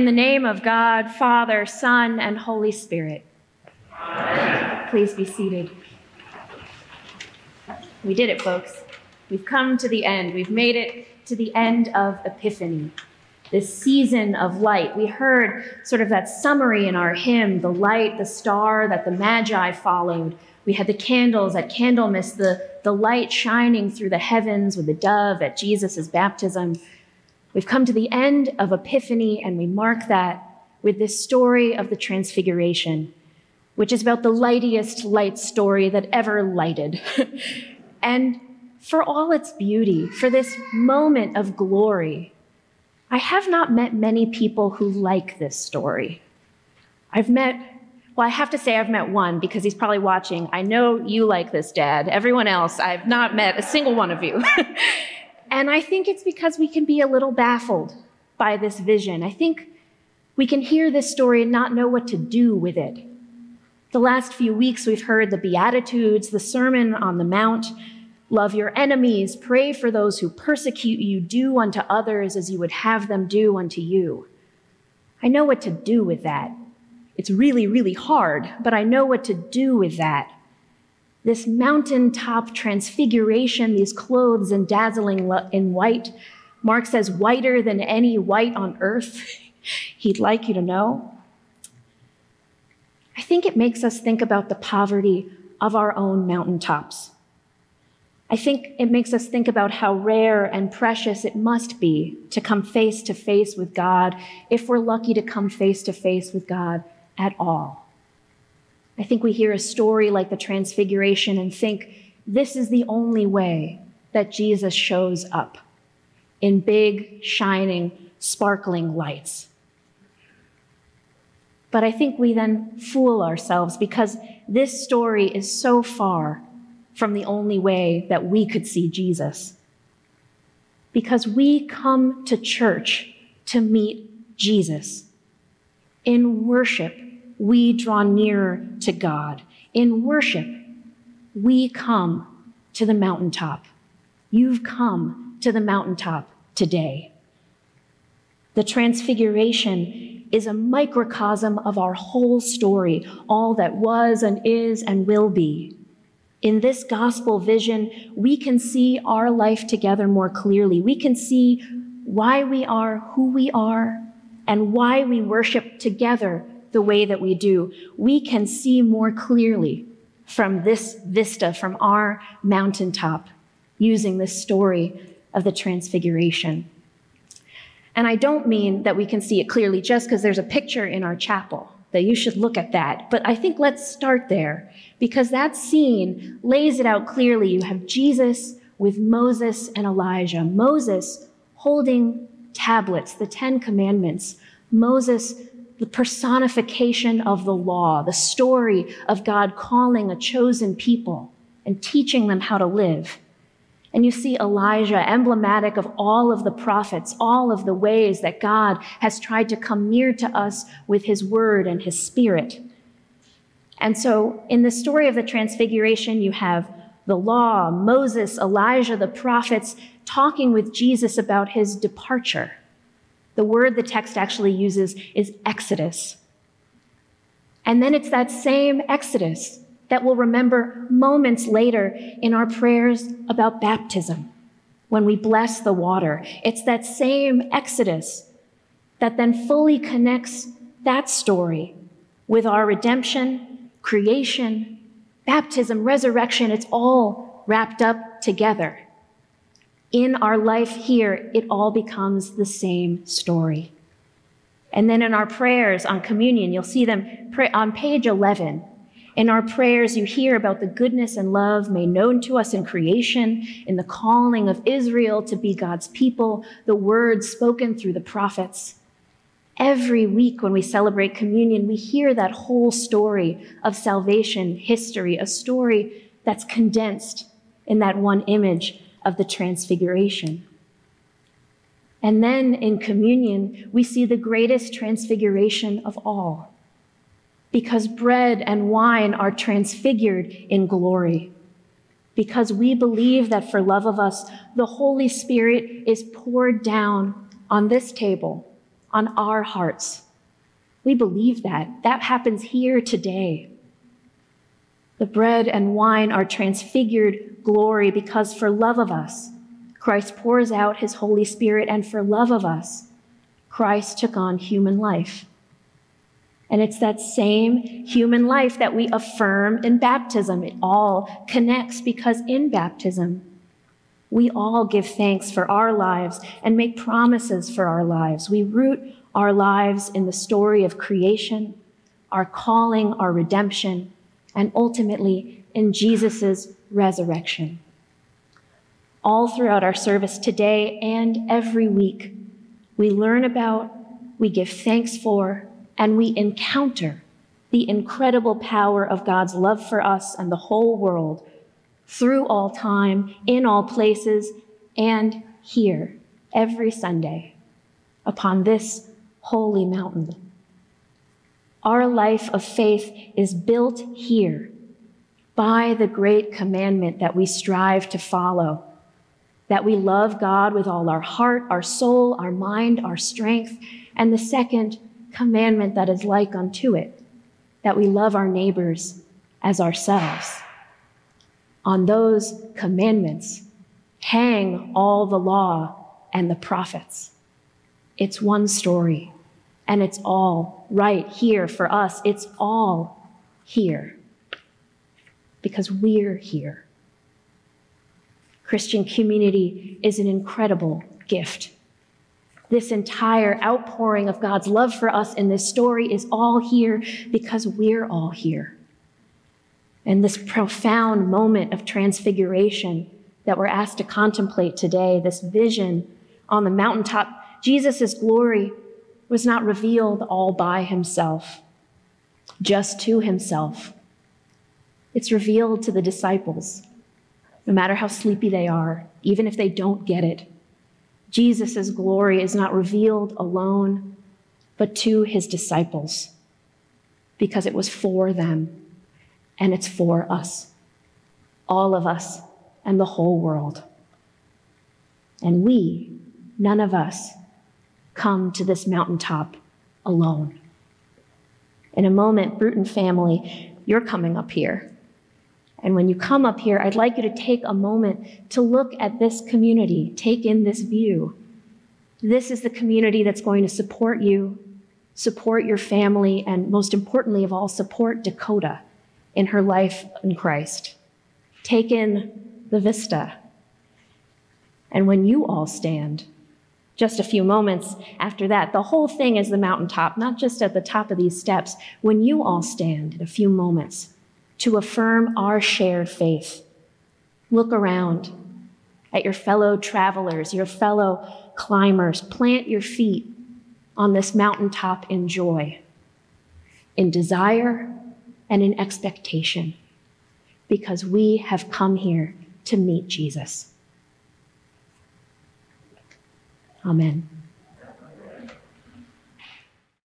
In the name of God, Father, Son, and Holy Spirit. Amen. Please be seated. We did it, folks. We've come to the end. We've made it to the end of Epiphany, this season of light. We heard sort of that summary in our hymn the light, the star that the Magi followed. We had the candles at Candlemas, the, the light shining through the heavens with the dove at Jesus' baptism. We've come to the end of Epiphany, and we mark that with this story of the Transfiguration, which is about the lightiest light story that ever lighted. and for all its beauty, for this moment of glory, I have not met many people who like this story. I've met, well, I have to say I've met one because he's probably watching. I know you like this, Dad. Everyone else, I've not met a single one of you. And I think it's because we can be a little baffled by this vision. I think we can hear this story and not know what to do with it. The last few weeks, we've heard the Beatitudes, the Sermon on the Mount. Love your enemies, pray for those who persecute you, do unto others as you would have them do unto you. I know what to do with that. It's really, really hard, but I know what to do with that. This mountaintop transfiguration, these clothes and dazzling in white, Mark says, whiter than any white on earth. He'd like you to know. I think it makes us think about the poverty of our own mountaintops. I think it makes us think about how rare and precious it must be to come face to face with God if we're lucky to come face to face with God at all. I think we hear a story like the Transfiguration and think this is the only way that Jesus shows up in big, shining, sparkling lights. But I think we then fool ourselves because this story is so far from the only way that we could see Jesus. Because we come to church to meet Jesus in worship we draw nearer to God. In worship, we come to the mountaintop. You've come to the mountaintop today. The transfiguration is a microcosm of our whole story, all that was and is and will be. In this gospel vision, we can see our life together more clearly. We can see why we are who we are and why we worship together the way that we do, we can see more clearly from this vista, from our mountaintop, using this story of the Transfiguration. And I don't mean that we can see it clearly just because there's a picture in our chapel, that you should look at that. But I think let's start there because that scene lays it out clearly. You have Jesus with Moses and Elijah. Moses holding tablets, the Ten Commandments. Moses the personification of the law, the story of God calling a chosen people and teaching them how to live. And you see Elijah, emblematic of all of the prophets, all of the ways that God has tried to come near to us with his word and his spirit. And so in the story of the Transfiguration, you have the law, Moses, Elijah, the prophets talking with Jesus about his departure. The word the text actually uses is exodus. And then it's that same exodus that we'll remember moments later in our prayers about baptism when we bless the water. It's that same exodus that then fully connects that story with our redemption, creation, baptism, resurrection. It's all wrapped up together in our life here, it all becomes the same story. And then in our prayers on communion, you'll see them pray, on page 11. In our prayers, you hear about the goodness and love made known to us in creation, in the calling of Israel to be God's people, the words spoken through the prophets. Every week when we celebrate communion, we hear that whole story of salvation history, a story that's condensed in that one image of the transfiguration. And then in communion, we see the greatest transfiguration of all, because bread and wine are transfigured in glory. Because we believe that for love of us, the Holy Spirit is poured down on this table, on our hearts. We believe that. That happens here today. The bread and wine are transfigured glory because for love of us, Christ pours out his Holy Spirit, and for love of us, Christ took on human life. And it's that same human life that we affirm in baptism. It all connects because in baptism, we all give thanks for our lives and make promises for our lives. We root our lives in the story of creation, our calling, our redemption, and ultimately in Jesus' resurrection. All throughout our service today and every week, we learn about, we give thanks for, and we encounter the incredible power of God's love for us and the whole world through all time, in all places, and here every Sunday upon this holy mountain. Our life of faith is built here by the great commandment that we strive to follow that we love God with all our heart, our soul, our mind, our strength, and the second commandment that is like unto it, that we love our neighbors as ourselves. On those commandments hang all the law and the prophets. It's one story, and it's all right here for us. It's all here because we're here. Christian community is an incredible gift. This entire outpouring of God's love for us in this story is all here because we're all here. And this profound moment of transfiguration that we're asked to contemplate today, this vision on the mountaintop, Jesus' glory was not revealed all by himself, just to himself. It's revealed to the disciples, no matter how sleepy they are, even if they don't get it. Jesus' glory is not revealed alone, but to his disciples, because it was for them and it's for us, all of us, and the whole world. And we, none of us, come to this mountaintop alone. In a moment, Bruton family, you're coming up here. And when you come up here, I'd like you to take a moment to look at this community, take in this view. This is the community that's going to support you, support your family, and most importantly of all, support Dakota in her life in Christ. Take in the vista. And when you all stand, just a few moments after that, the whole thing is the mountaintop, not just at the top of these steps. When you all stand in a few moments to affirm our shared faith, look around at your fellow travelers, your fellow climbers. Plant your feet on this mountaintop in joy, in desire, and in expectation because we have come here to meet Jesus. Amen.